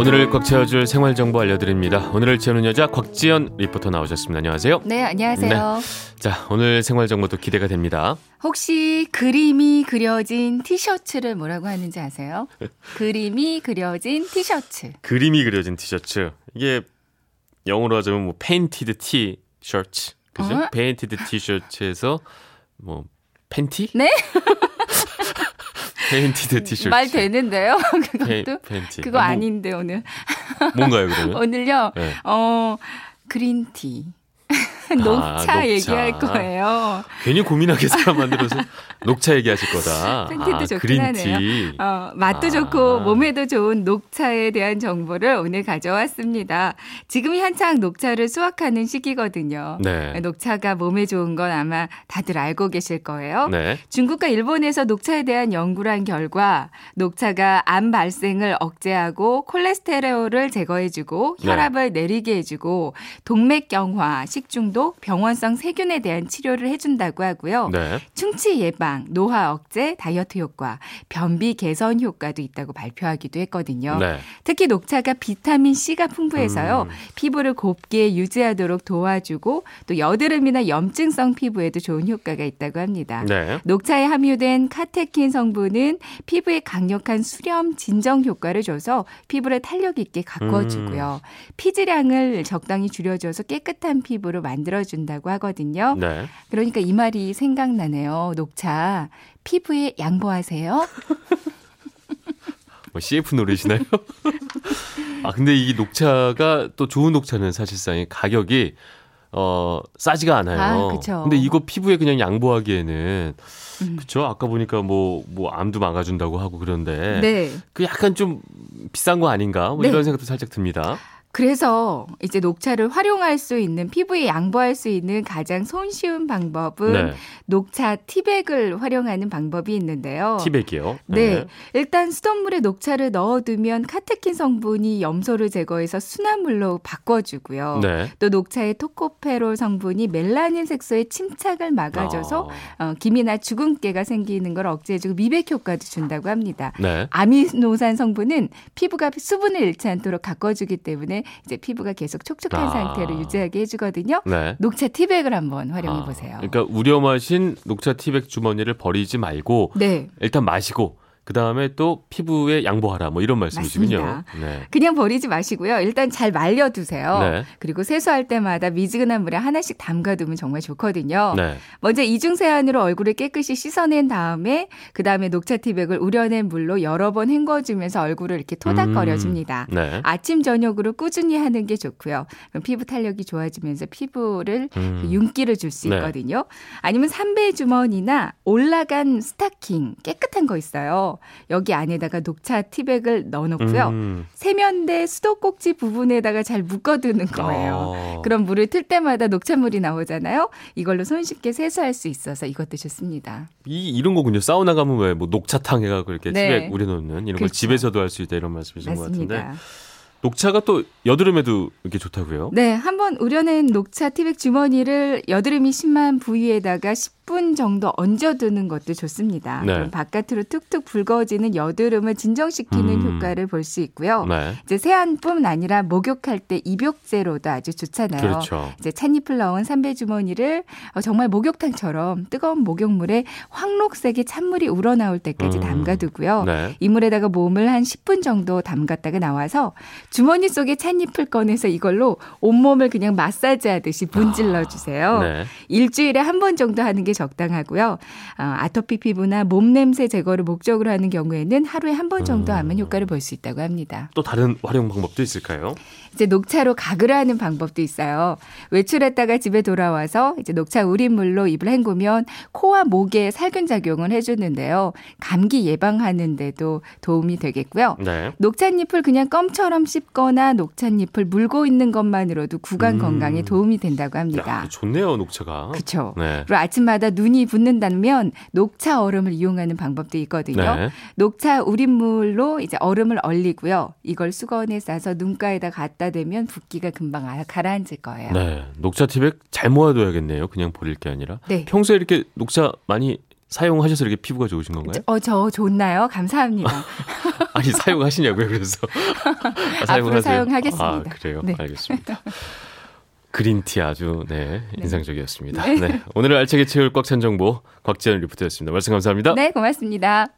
오늘을 꽉 채워줄 생활 정보 알려드립니다. 오늘을 채우는 여자 곽지연 리포터 나오셨습니다. 안녕하세요. 네, 안녕하세요. 네. 자, 오늘 생활 정보도 기대가 됩니다. 혹시 그림이 그려진 티셔츠를 뭐라고 하는지 아세요? 그림이 그려진 티셔츠. 그림이 그려진 티셔츠. 이게 영어로 하자면 뭐 painted 티셔츠. 그죠? 어? painted 티셔츠에서 뭐 팬티? 네? painted 티셔츠. 말 되는데요? 그것도 페, 팬티. 그거 뭐, 아닌데 오늘. 뭔가요, 그러면? 오늘요. 네. 어 green tea. 녹차, 아, 녹차, 얘기할 거예요. 괜히 고민하게 사람 만들어서 녹차 얘기하실 거다. 팬티도 아, 좋긴. 하네요. 어, 맛도 아. 좋고 몸에도 좋은 녹차에 대한 정보를 오늘 가져왔습니다. 지금이 한창 녹차를 수확하는 시기거든요. 네. 녹차가 몸에 좋은 건 아마 다들 알고 계실 거예요. 네. 중국과 일본에서 녹차에 대한 연구를 한 결과 녹차가 암 발생을 억제하고 콜레스테롤을 제거해주고 네. 혈압을 네. 내리게 해주고 동맥경화, 식중독, 병원성 세균에 대한 치료를 해준다고 하고요. 네. 충치 예방 예방, 노화 억제, 다이어트 효과, 변비 개선 효과도 있다고 발표하기도 했거든요. 네. 특히 녹차가 비타민 C가 풍부해서요. 음. 피부를 곱게 유지하도록 도와주고 또 여드름이나 염증성 피부에도 좋은 효과가 있다고 합니다. 네. 녹차에 함유된 카테킨 성분은 피부에 강력한 수렴 진정 효과를 줘서 피부를 탄력 있게 가꿔주고요. 음. 피지량을 적당히 줄여줘서 깨끗한 피부로 만들 어준다고 하거든요. 네. 그러니까 이 말이 생각나네요. 녹차 피부에 양보하세요. 뭐 CF 노래시나요? 아 근데 이 녹차가 또 좋은 녹차는 사실상 가격이 어 싸지가 않아요. 아, 그쵸. 근데 이거 피부에 그냥 양보하기에는 음. 그쵸? 아까 보니까 뭐뭐 뭐 암도 막아준다고 하고 그런데 네. 그 약간 좀 비싼 거 아닌가? 뭐 네. 이런 생각도 살짝 듭니다. 그래서 이제 녹차를 활용할 수 있는 피부에 양보할 수 있는 가장 손쉬운 방법은 네. 녹차 티백을 활용하는 방법이 있는데요. 티백이요? 네. 네. 일단 수돗물에 녹차를 넣어두면 카테킨 성분이 염소를 제거해서 순한 물로 바꿔주고요. 네. 또 녹차의 토코페롤 성분이 멜라닌 색소의 침착을 막아줘서 아. 어, 김이나 주근깨가 생기는 걸 억제해주고 미백 효과도 준다고 합니다. 네. 아미노산 성분은 피부가 수분을 잃지 않도록 가꿔주기 때문에 이제 피부가 계속 촉촉한 아. 상태를 유지하게 해주거든요. 네. 녹차 티백을 한번 활용해 아. 보세요. 그러니까 우려 마신 녹차 티백 주머니를 버리지 말고 네. 일단 마시고 그 다음에 또 피부에 양보하라 뭐 이런 말씀이시군요. 네. 그냥 버리지 마시고요. 일단 잘 말려두세요. 네. 그리고 세수할 때마다 미지근한 물에 하나씩 담가두면 정말 좋거든요. 네. 먼저 이중 세안으로 얼굴을 깨끗이 씻어낸 다음에 그 다음에 녹차 티백을 우려낸 물로 여러 번 헹궈주면서 얼굴을 이렇게 토닥거려줍니다. 음. 네. 아침 저녁으로 꾸준히 하는 게 좋고요. 그럼 피부 탄력이 좋아지면서 피부를 음. 윤기를 줄수 네. 있거든요. 아니면 삼배 주머니나 올라간 스타킹 깨끗한 거 있어요. 여기 안에다가 녹차 티백을 넣어놓고요. 음. 세면대 수도꼭지 부분에다가 잘 묶어두는 거예요. 아. 그럼 물을 틀 때마다 녹차물이 나오잖아요. 이걸로 손쉽게 세수할 수 있어서 이것도 좋습니다. 이 이런 거군요. 사우나 가면 왜 뭐 녹차탕 해가지고 이렇게 네. 티백 우려놓는 이런 그렇죠. 걸 집에서도 할 수 있다 이런 말씀이신 맞습니다. 것 같은데. 녹차가 또 여드름에도 이렇게 좋다고요? 네, 한번 우려낸 녹차 티백 주머니를 여드름이 심한 부위에다가 10 분 정도 얹어두는 것도 좋습니다. 네. 바깥으로 툭툭 붉어지는 여드름을 진정시키는 음. 효과를 볼 수 있고요. 네. 이제 세안뿐 아니라 목욕할 때 입욕제로도 아주 좋잖아요. 그렇죠. 이제 찻잎을 넣은 삼배 주머니를 어, 정말 목욕탕처럼 뜨거운 목욕물에 황록색의 찬물이 우러나올 때까지 음. 담가두고요. 네. 이 물에다가 몸을 한 10분 정도 담갔다가 나와서 주머니 속에 찻잎을 꺼내서 이걸로 온몸을 그냥 마사지하듯이 문질러 주세요. 아, 네. 일주일에 한 번 정도 하는 게 적당하고요. 어, 아토피 피부나 몸 냄새 제거를 목적으로 하는 경우에는 하루에 한 번 정도 하면 음. 효과를 볼 수 있다고 합니다. 또 다른 활용 방법도 있을까요? 이제 녹차로 가글 하는 방법도 있어요. 외출했다가 집에 돌아와서 이제 녹차 우린 물로 입을 헹구면 코와 목에 살균 작용을 해주는데요. 감기 예방하는데도 도움이 되겠고요. 네. 녹차잎을 그냥 껌처럼 씹거나 녹차잎을 물고 있는 것만으로도 구강 음. 건강에 도움이 된다고 합니다. 야, 좋네요, 녹차가. 그렇죠. 네. 그리고 아침마다 눈이 붓는다면 녹차 얼음을 이용하는 방법도 있거든요. 네. 녹차 우린물로 이제 얼음을 얼리고요. 이걸 수건에 싸서 눈가에다 갖다 대면 붓기가 금방 가라앉을 거예요. 네. 녹차 티백 잘 모아둬야겠네요. 그냥 버릴 게 아니라. 네. 평소에 이렇게 녹차 많이 사용하셔서 이렇게 피부가 좋으신 건가요? 어, 저 좋나요? 감사합니다. 아니, 사용하시냐고요, 그래서. 아, 앞으로 사용하겠습니다. 아, 그래요? 네. 알겠습니다. 그린티 아주 네, 네. 인상적이었습니다. 네. 네. 오늘을 알차게 채울 꽉 찬 정보 곽지연 리포터였습니다. 말씀 감사합니다. 네, 고맙습니다.